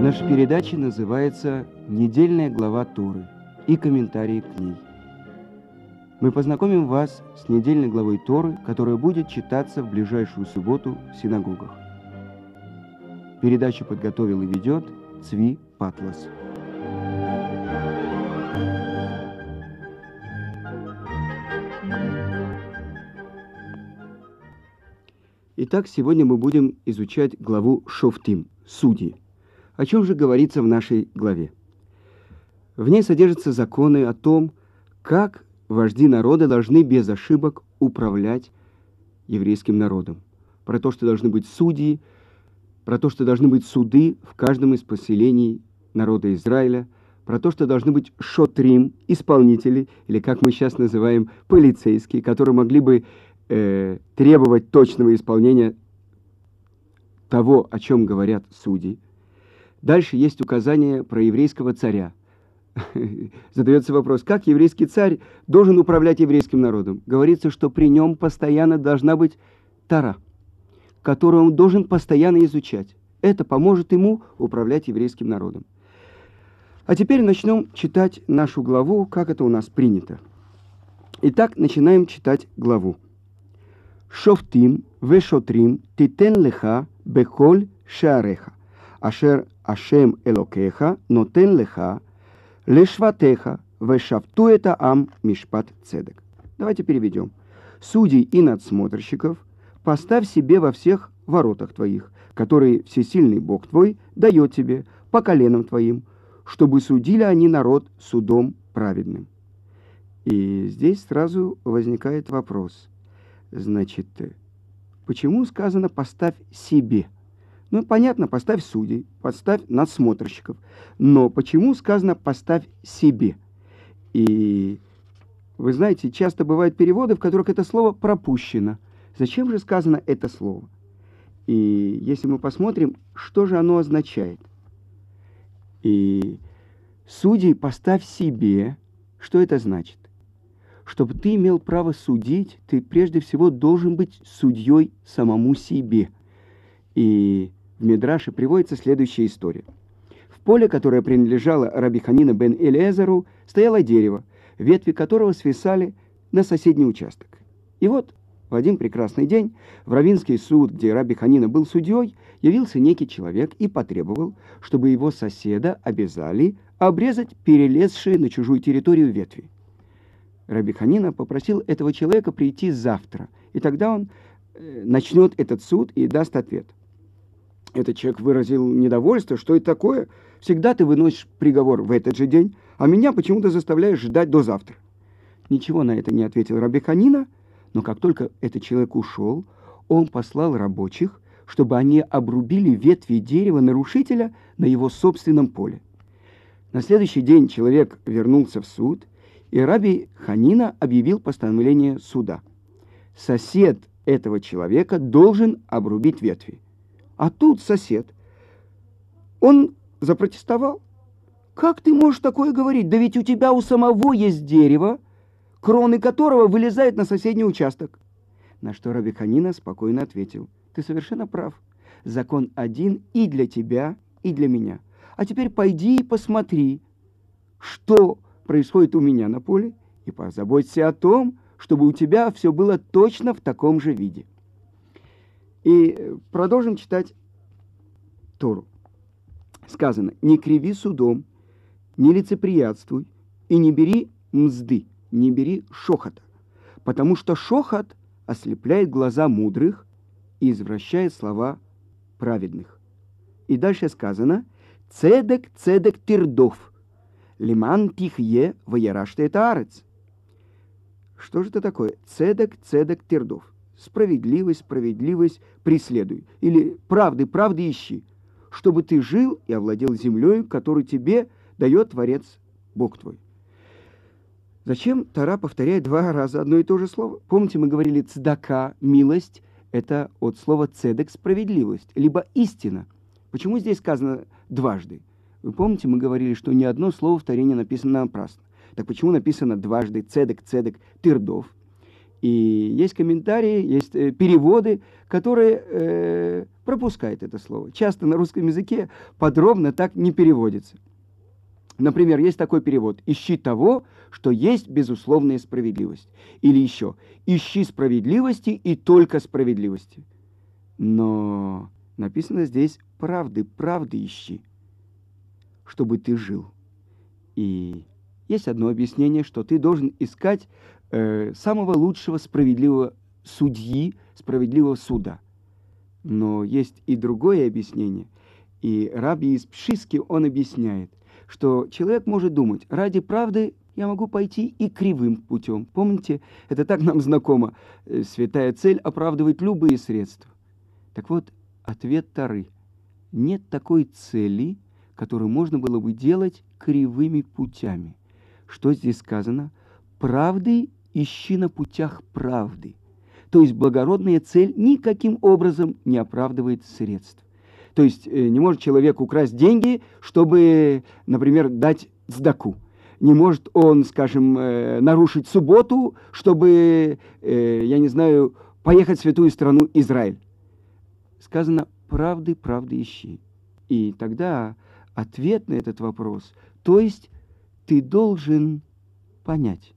Наша передача называется «Недельная глава Торы» и комментарии к ней. Мы познакомим вас с недельной главой Торы, которая будет читаться в ближайшую субботу в синагогах. Передачу подготовил и ведет Цви Патлас. Итак, сегодня мы будем изучать главу Шофтим – Судьи – о чем же говорится в нашей главе? В ней содержатся законы о том, как вожди народа должны без ошибок управлять еврейским народом. Про то, что должны быть судьи, про то, что должны быть суды в каждом из поселений народа Израиля, про то, что должны быть шотрим, исполнители, или как мы сейчас называем, полицейские, которые могли бы э, требовать точного исполнения того, о чем говорят судьи. Дальше есть указание про еврейского царя. Задается вопрос, как еврейский царь должен управлять еврейским народом? Говорится, что при нем постоянно должна быть Тара, которую он должен постоянно изучать. Это поможет ему управлять еврейским народом. А теперь начнем читать нашу главу, как это у нас принято. Итак, начинаем читать главу. Шофтим вешотрим титен леха бехоль шаареха. Ашер Ашем Элокеха нотен леха лешватеха вешафту это ам мишпат цедек. Давайте переведем. Судей и надсмотрщиков поставь себе во всех воротах твоих, которые всесильный Бог твой дает тебе по коленам твоим, чтобы судили они народ судом праведным. И здесь сразу возникает вопрос. Значит, почему сказано «поставь себе»? Ну, понятно, поставь судей, поставь надсмотрщиков. Но почему сказано «поставь себе»? И вы знаете, часто бывают переводы, в которых это слово пропущено. Зачем же сказано это слово? И если мы посмотрим, что же оно означает. И судей поставь себе. Что это значит? Чтобы ты имел право судить, ты прежде всего должен быть судьей самому себе. И в Мидраше приводится следующая история. В поле, которое принадлежало Рабиханина бен Элиезеру, стояло дерево, ветви которого свисали на соседний участок. И вот в один прекрасный день в Равинский суд, где Раби Ханина был судьей, явился некий человек и потребовал, чтобы его соседа обязали обрезать перелезшие на чужую территорию ветви. Раби Ханина попросил этого человека прийти завтра, и тогда он э, начнет этот суд и даст ответ – этот человек выразил недовольство, что это такое. Всегда ты выносишь приговор в этот же день, а меня почему-то заставляешь ждать до завтра. Ничего на это не ответил Рабиханина, но как только этот человек ушел, он послал рабочих, чтобы они обрубили ветви дерева нарушителя на его собственном поле. На следующий день человек вернулся в суд, и Раби Ханина объявил постановление суда. Сосед этого человека должен обрубить ветви. А тут сосед. Он запротестовал. Как ты можешь такое говорить? Да ведь у тебя у самого есть дерево, кроны которого вылезают на соседний участок. На что Рабиханина спокойно ответил. Ты совершенно прав. Закон один и для тебя, и для меня. А теперь пойди и посмотри, что происходит у меня на поле, и позаботься о том, чтобы у тебя все было точно в таком же виде. И продолжим читать Тору. Сказано, не криви судом, не лицеприятствуй и не бери мзды, не бери шохота, потому что шохот ослепляет глаза мудрых и извращает слова праведных. И дальше сказано, цедек, цедек тирдов, лиман тихе вояраште это арец. Что же это такое? Цедек, цедек тирдов справедливость, справедливость преследуй. Или правды, правды ищи, чтобы ты жил и овладел землей, которую тебе дает Творец Бог твой. Зачем Тара повторяет два раза одно и то же слово? Помните, мы говорили цдака, милость, Это от слова цедек – справедливость, либо истина. Почему здесь сказано дважды? Вы помните, мы говорили, что ни одно слово в Таре не написано напрасно. Так почему написано дважды цедек, цедек, тырдов? И есть комментарии, есть э, переводы, которые э, пропускают это слово. Часто на русском языке подробно так не переводится. Например, есть такой перевод «ищи того, что есть безусловная справедливость». Или еще «ищи справедливости и только справедливости». Но написано здесь «правды, правды ищи, чтобы ты жил». И есть одно объяснение, что ты должен искать э, самого лучшего справедливого судьи, справедливого суда. Но есть и другое объяснение. И Раби из Пшиски он объясняет – что человек может думать, ради правды я могу пойти и кривым путем. Помните, это так нам знакомо. Э, святая цель оправдывает любые средства. Так вот, ответ Тары. Нет такой цели, которую можно было бы делать кривыми путями. Что здесь сказано? Правды ищи на путях правды. То есть благородная цель никаким образом не оправдывает средств. То есть э, не может человек украсть деньги, чтобы, например, дать сдаку. Не может он, скажем, э, нарушить субботу, чтобы, э, я не знаю, поехать в святую страну Израиль. Сказано «правды, правды ищи». И тогда ответ на этот вопрос, то есть ты должен понять,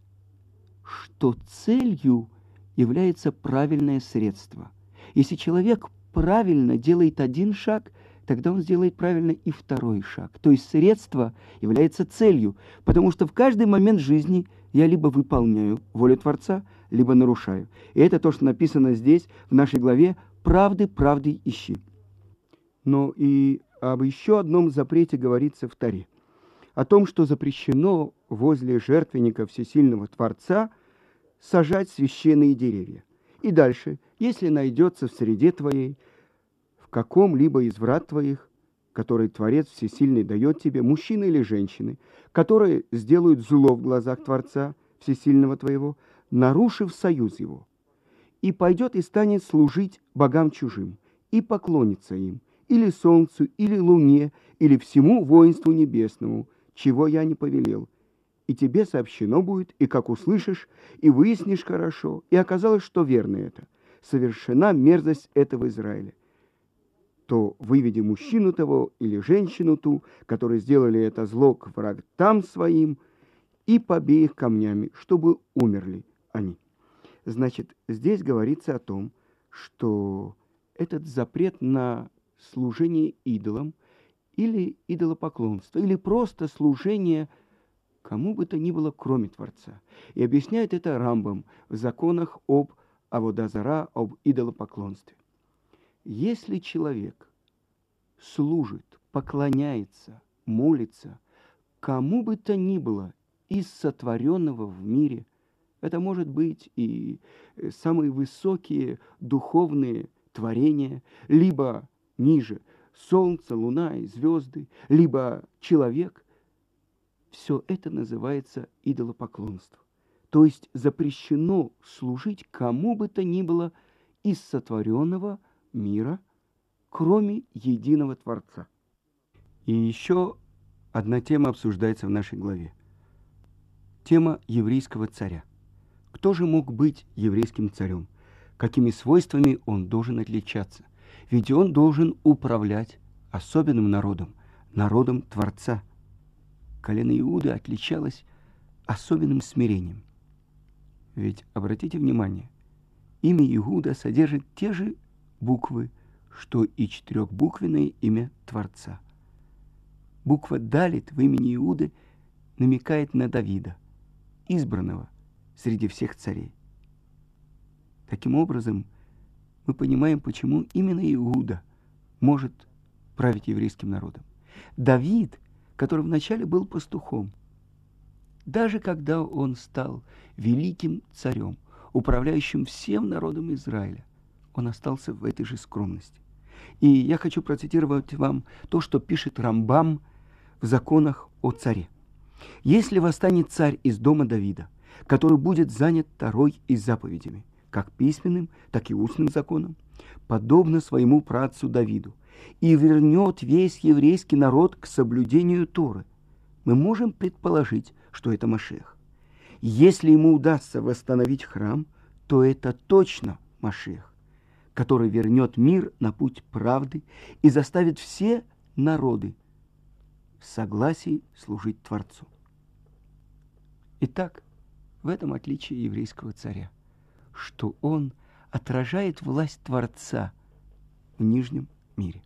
что целью является правильное средство. Если человек правильно делает один шаг, тогда он сделает правильно и второй шаг. То есть средство является целью, потому что в каждый момент жизни я либо выполняю волю Творца, либо нарушаю. И это то, что написано здесь, в нашей главе «Правды, правды ищи». Но и об еще одном запрете говорится в Таре. О том, что запрещено возле жертвенника Всесильного Творца сажать священные деревья. И дальше, если найдется в среде твоей в каком-либо из врат твоих, который Творец Всесильный дает тебе, мужчины или женщины, которые сделают зло в глазах Творца Всесильного твоего, нарушив союз его, и пойдет и станет служить богам чужим, и поклонится им, или солнцу, или луне, или всему воинству небесному, чего я не повелел. И тебе сообщено будет, и как услышишь, и выяснишь хорошо, и оказалось, что верно это. Совершена мерзость этого Израиля то выведи мужчину того или женщину ту, которые сделали это зло к врагам своим, и побей их камнями, чтобы умерли они. Значит, здесь говорится о том, что этот запрет на служение идолам или идолопоклонство, или просто служение кому бы то ни было, кроме Творца. И объясняет это Рамбам в законах об Аводазара, об идолопоклонстве. Если человек служит, поклоняется, молится кому бы то ни было из сотворенного в мире, это может быть и э, самые высокие духовные творения, либо ниже солнце, луна и звезды, либо человек, все это называется идолопоклонство. То есть запрещено служить кому бы то ни было из сотворенного мира, кроме единого Творца. И еще одна тема обсуждается в нашей главе. Тема еврейского царя. Кто же мог быть еврейским царем? Какими свойствами он должен отличаться? Ведь он должен управлять особенным народом, народом Творца. Колено Иуды отличалось особенным смирением. Ведь, обратите внимание, имя Иуда содержит те же буквы, что и четырехбуквенное имя Творца. Буква Далит в имени Иуды намекает на Давида, избранного среди всех царей. Таким образом, мы понимаем, почему именно Иуда может править еврейским народом. Давид, который вначале был пастухом, даже когда он стал великим царем, управляющим всем народом Израиля, он остался в этой же скромности. И я хочу процитировать вам то, что пишет Рамбам в законах о царе. «Если восстанет царь из дома Давида, который будет занят второй из заповедями, как письменным, так и устным законом, подобно своему працу Давиду, и вернет весь еврейский народ к соблюдению Торы. Мы можем предположить, что это Машех. Если ему удастся восстановить храм, то это точно Машех, который вернет мир на путь правды и заставит все народы в согласии служить Творцу. Итак, в этом отличие еврейского царя, что он отражает власть Творца в нижнем мире.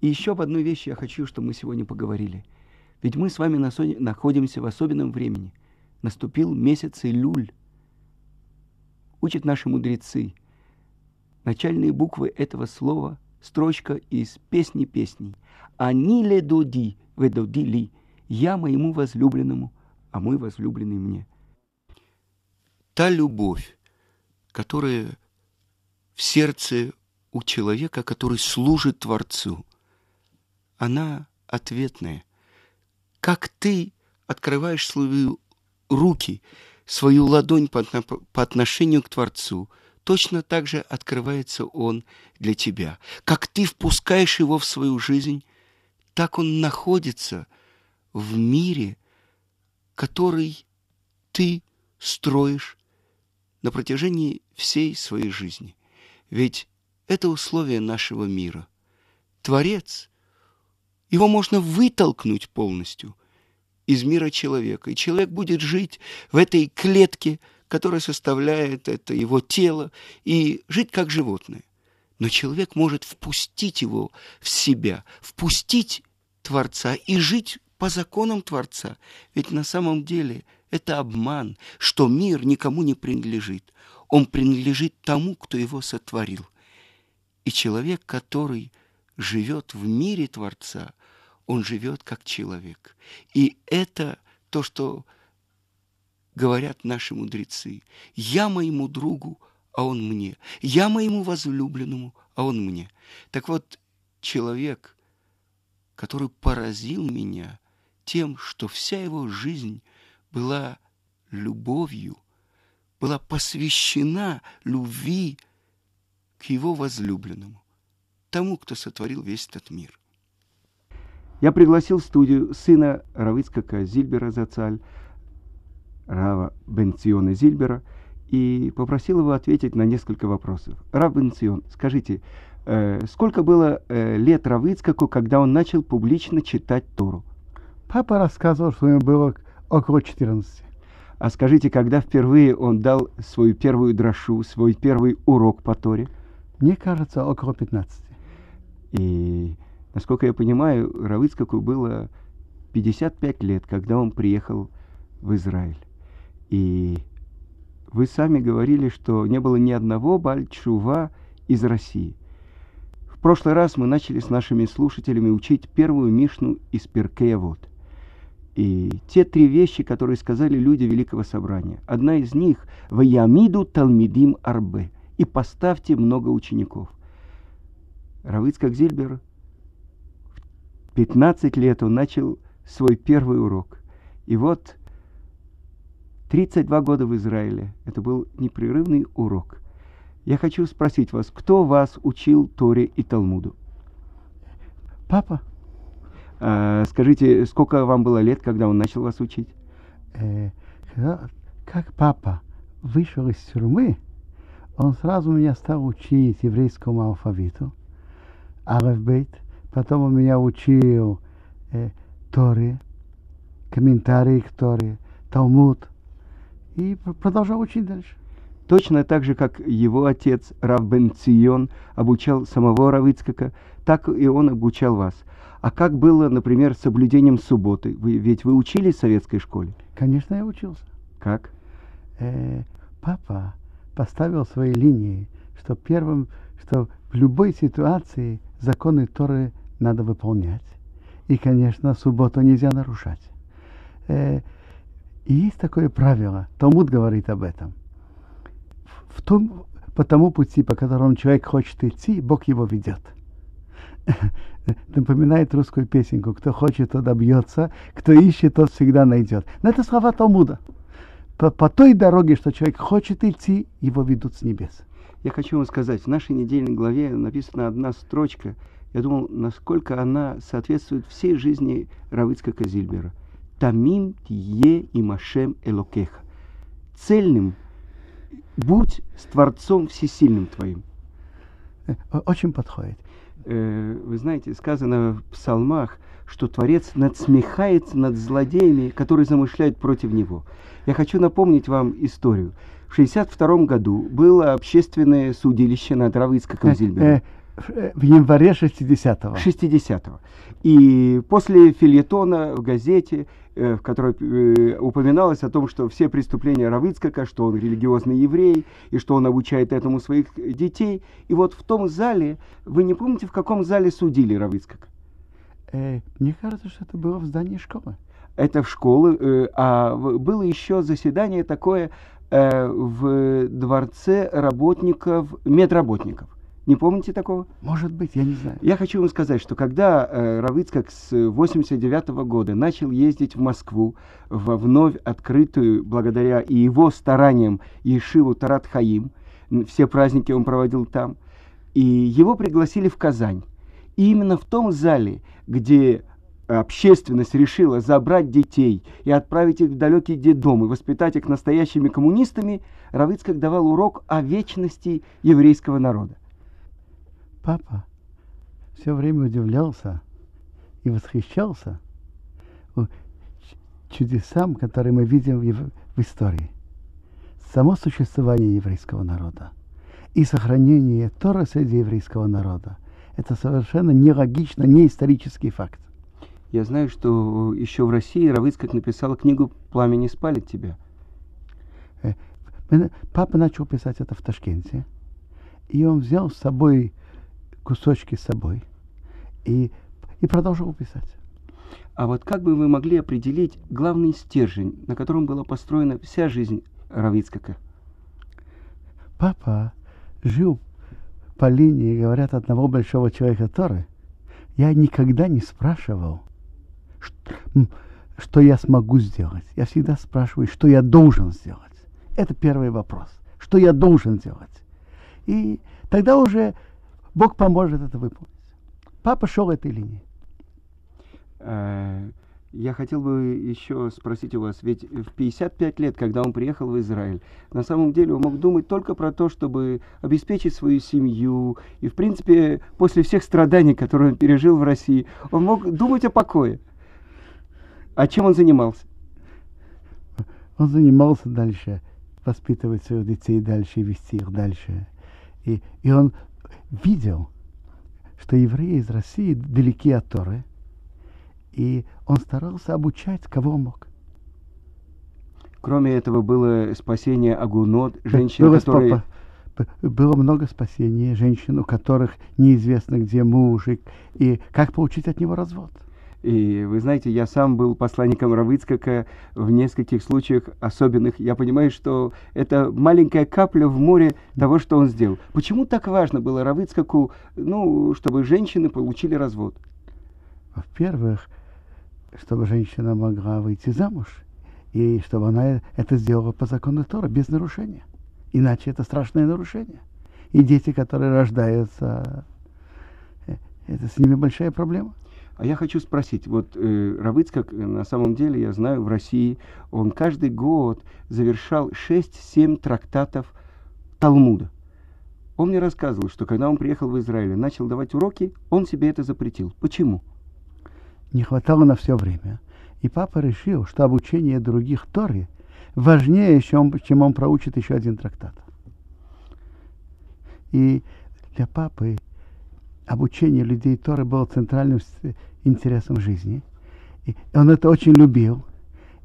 И еще об одной вещи я хочу, чтобы мы сегодня поговорили. Ведь мы с вами находимся в особенном времени. Наступил месяц Илюль. Учат наши мудрецы. Начальные буквы этого слова – строчка из песни песней. «Они ле доди, ведоди ли, я моему возлюбленному, а мой возлюбленный мне». Та любовь, которая в сердце у человека, который служит Творцу – она ответная. Как ты открываешь свои руки, свою ладонь по, по отношению к Творцу, точно так же открывается Он для тебя. Как ты впускаешь Его в свою жизнь, так Он находится в мире, который ты строишь на протяжении всей своей жизни. Ведь это условие нашего мира. Творец — его можно вытолкнуть полностью из мира человека. И человек будет жить в этой клетке, которая составляет это его тело, и жить как животное. Но человек может впустить его в себя, впустить Творца и жить по законам Творца. Ведь на самом деле это обман, что мир никому не принадлежит. Он принадлежит тому, кто его сотворил. И человек, который живет в мире Творца, он живет как человек. И это то, что говорят наши мудрецы. Я моему другу, а он мне. Я моему возлюбленному, а он мне. Так вот, человек, который поразил меня тем, что вся его жизнь была любовью, была посвящена любви к его возлюбленному, тому, кто сотворил весь этот мир – я пригласил в студию сына Равицкака Зильбера Зацаль, Рава Бенциона Зильбера, и попросил его ответить на несколько вопросов. Рав Бенцион, скажите, э, сколько было э, лет Равицкаку, когда он начал публично читать Тору? Папа рассказывал, что ему было около 14. А скажите, когда впервые он дал свою первую дрошу, свой первый урок по Торе? Мне кажется, около 15. И Насколько я понимаю, Равыцкаку было 55 лет, когда он приехал в Израиль. И вы сами говорили, что не было ни одного Бальчува из России. В прошлый раз мы начали с нашими слушателями учить первую Мишну из Перкея Вот. И те три вещи, которые сказали люди Великого Собрания. Одна из них – «Ваямиду талмидим арбе» и «поставьте много учеников». Равыцкак Зильбер 15 лет он начал свой первый урок. И вот 32 года в Израиле. Это был непрерывный урок. Я хочу спросить вас, кто вас учил Торе и Талмуду? Папа. А, скажите, сколько вам было лет, когда он начал вас учить? Э, как папа вышел из тюрьмы, он сразу меня стал учить еврейскому алфавиту, алфбейт – Потом он меня учил э, Торе, комментарии к Торе, Талмуд. И продолжал учить дальше. Точно так же, как его отец Рав Бен Цион обучал самого Равицкака, так и он обучал вас. А как было, например, с соблюдением субботы? Вы, ведь вы учились в советской школе? Конечно, я учился. Как? Э, папа поставил свои линии, что первым, что в любой ситуации законы Торы надо выполнять. И, конечно, субботу нельзя нарушать. Э, и есть такое правило, Талмуд говорит об этом. В том, по тому пути, по которому человек хочет идти, Бог его ведет. Напоминает русскую песенку «Кто хочет, тот добьется, кто ищет, тот всегда найдет». Но это слова Талмуда. По, по той дороге, что человек хочет идти, его ведут с небес. Я хочу вам сказать, в нашей недельной главе написана одна строчка. Я думал, насколько она соответствует всей жизни Равыцка Казильбера. Тамим тие и машем элокеха. Цельным будь с Творцом Всесильным твоим. Э, очень подходит. Э, вы знаете, сказано в псалмах, что Творец надсмехается над злодеями, которые замышляют против него. Я хочу напомнить вам историю. В 1962 году было общественное судилище над Равыцкаком Зильбером. В январе 60-го. 60-го. И после фильетона в газете, э, в которой э, упоминалось о том, что все преступления Равыцкака, что он религиозный еврей, и что он обучает этому своих детей. И вот в том зале, вы не помните, в каком зале судили Равыцкака? Э, мне кажется, что это было в здании школы. Это в школы, э, а было еще заседание такое э, в дворце работников, медработников. Не помните такого? Может быть, я не знаю. Я хочу вам сказать, что когда э, Равыцкак с 89 -го года начал ездить в Москву, во вновь открытую, благодаря и его стараниям, Ешиву Тарат Хаим, все праздники он проводил там, и его пригласили в Казань. И именно в том зале, где общественность решила забрать детей и отправить их в далекий детдом и воспитать их настоящими коммунистами, Равыцкак давал урок о вечности еврейского народа. Папа все время удивлялся и восхищался чудесам, которые мы видим в, в истории. Само существование еврейского народа и сохранение Тора среди еврейского народа – это совершенно нелогично, не исторический факт. Я знаю, что еще в России Равыцкак написала книгу «Пламя не спалит тебя». Э, папа начал писать это в Ташкенте, и он взял с собой кусочки с собой и, и продолжил писать. А вот как бы вы могли определить главный стержень, на котором была построена вся жизнь Равицкака? Папа жил по линии, говорят, одного большого человека Торы. Я никогда не спрашивал, что, что я смогу сделать. Я всегда спрашиваю, что я должен сделать. Это первый вопрос. Что я должен сделать? И тогда уже Бог поможет это выполнить. Папа шел этой линией. Э, я хотел бы еще спросить у вас, ведь в 55 лет, когда он приехал в Израиль, на самом деле он мог думать только про то, чтобы обеспечить свою семью. И, в принципе, после всех страданий, которые он пережил в России, он мог думать о покое. А чем он занимался? Он занимался дальше, воспитывать своих детей дальше, вести их дальше. И, и он видел, что евреи из России далеки от Торы, и он старался обучать, кого мог. Кроме этого, было спасение агунот, женщин, было которые... Было много спасений женщин, у которых неизвестно, где муж, и, и как получить от него развод. И вы знаете, я сам был посланником Равыцкака в нескольких случаях особенных. Я понимаю, что это маленькая капля в море того, что он сделал. Почему так важно было Равыцкаку, ну, чтобы женщины получили развод? Во-первых, чтобы женщина могла выйти замуж, и чтобы она это сделала по закону Тора, без нарушения. Иначе это страшное нарушение. И дети, которые рождаются, э, это с ними большая проблема. А я хочу спросить, вот э, Равыцкак, э, на самом деле, я знаю, в России он каждый год завершал 6-7 трактатов Талмуда. Он мне рассказывал, что когда он приехал в Израиль и начал давать уроки, он себе это запретил. Почему? Не хватало на все время. И папа решил, что обучение других Торы важнее, чем, чем он проучит еще один трактат. И для папы обучение людей Торы было центральным интересом жизни. И он это очень любил.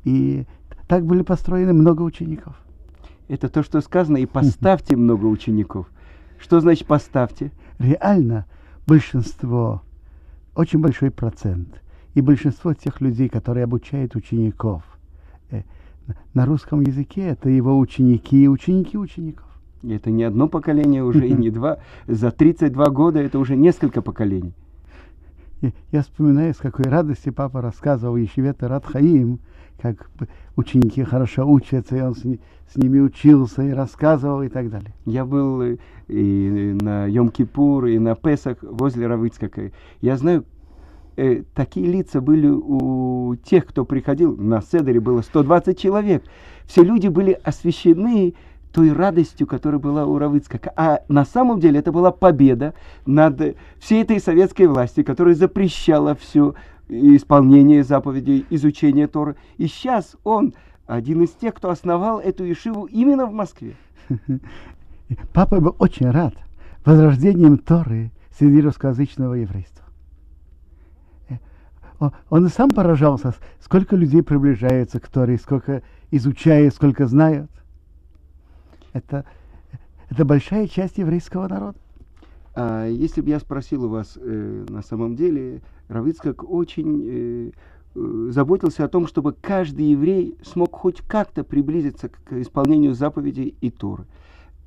И так были построены много учеников. Это то, что сказано, и поставьте много учеников. Что значит поставьте? Реально большинство, очень большой процент, и большинство тех людей, которые обучают учеников, э, на русском языке это его ученики и ученики учеников. Это не одно поколение уже, и не два. За 32 года это уже несколько поколений. Я вспоминаю, с какой радости папа рассказывал Ешевета Радхаим, как ученики хорошо учатся, и он с, с ними учился и рассказывал и так далее. Я был э, и на Йом-Кипур, и на Песах возле Равыцкака. Я знаю, э, такие лица были у тех, кто приходил. На Седере было 120 человек. Все люди были освящены той радостью, которая была у Равыцкака. А на самом деле это была победа над всей этой советской властью, которая запрещала все исполнение заповедей, изучение Торы. И сейчас он один из тех, кто основал эту Ешиву именно в Москве. Папа был очень рад возрождением Торы среди русскоязычного еврейства. Э, он и сам поражался, сколько людей приближается к Торе, сколько изучает, сколько знают. Это, это большая часть еврейского народа. А если бы я спросил у вас, э, на самом деле, Равицкак очень э, э, заботился о том, чтобы каждый еврей смог хоть как-то приблизиться к исполнению заповедей и Торы.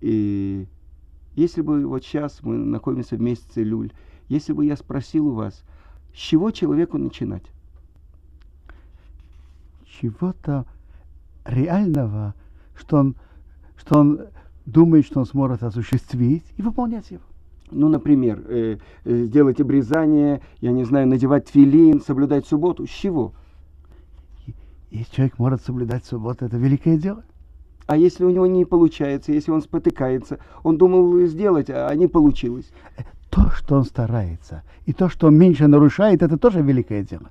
И если бы вот сейчас мы находимся в месяце Люль, если бы я спросил у вас, с чего человеку начинать? Чего-то реального, что он, что он думает, что он сможет осуществить и выполнять его. Ну, например, э, э, сделать обрезание, я не знаю, надевать твилин, соблюдать субботу. С чего? Если человек может соблюдать субботу, это великое дело. А если у него не получается, если он спотыкается, он думал сделать, а не получилось. То, что он старается, и то, что он меньше нарушает, это тоже великое дело.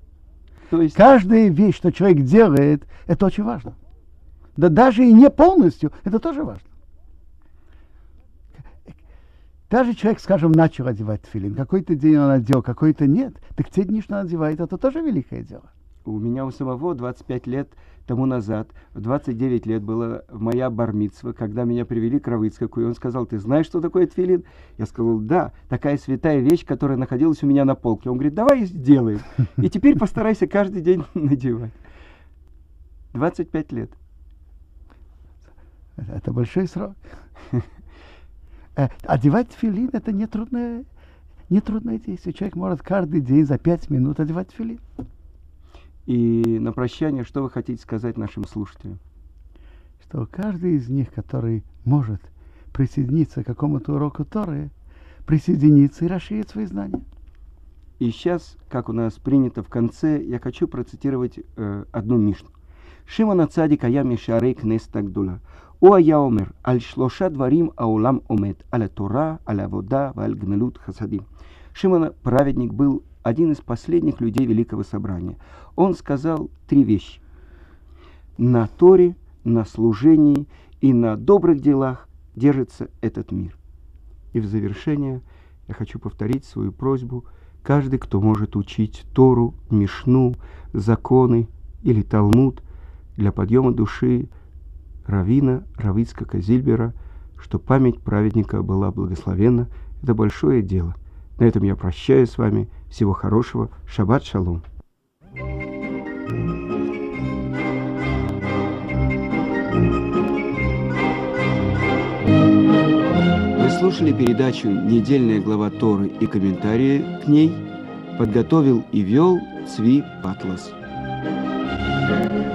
То есть... Каждая вещь, что человек делает, это очень важно. Да даже и не полностью, это тоже важно. Даже человек, скажем, начал одевать филин, какой-то день он одел, какой-то нет, так те дни, что он одевает, это тоже великое дело. У меня у самого 25 лет тому назад, в 29 лет была моя бармитсва, когда меня привели к Равыцкаку, и он сказал, ты знаешь, что такое тфилин? Я сказал, да, такая святая вещь, которая находилась у меня на полке. Он говорит, давай сделаем. И теперь постарайся каждый день надевать. 25 лет. Это большой срок. Э, одевать филин это не трудное, не трудное действие. Человек может каждый день за пять минут одевать филин. И на прощание, что вы хотите сказать нашим слушателям? Что каждый из них, который может присоединиться к какому-то уроку Торы, присоединиться и расширить свои знания. И сейчас, как у нас принято в конце, я хочу процитировать э, одну мишну. Шимон Цадик Аями Шарейк Нестагдула. הוא היה אומר, על שלושה דברים העולם עומד, על התורה, על העבודה ועל гмилут хасадим. Шимон праведник был один из последних людей Великого Собрания. Он сказал три вещи. На Торе, на служении и на добрых делах держится этот мир. И в завершение я хочу повторить свою просьбу. Каждый, кто может учить Тору, Мишну, законы или Талмуд для подъема души, Равина Равицкака Зильбера, что память праведника была благословенна, это большое дело. На этом я прощаюсь с вами. Всего хорошего. Шаббат шалом. Вы слушали передачу «Недельная глава Торы» и комментарии к ней. Подготовил и вел Цви Патлас. thank you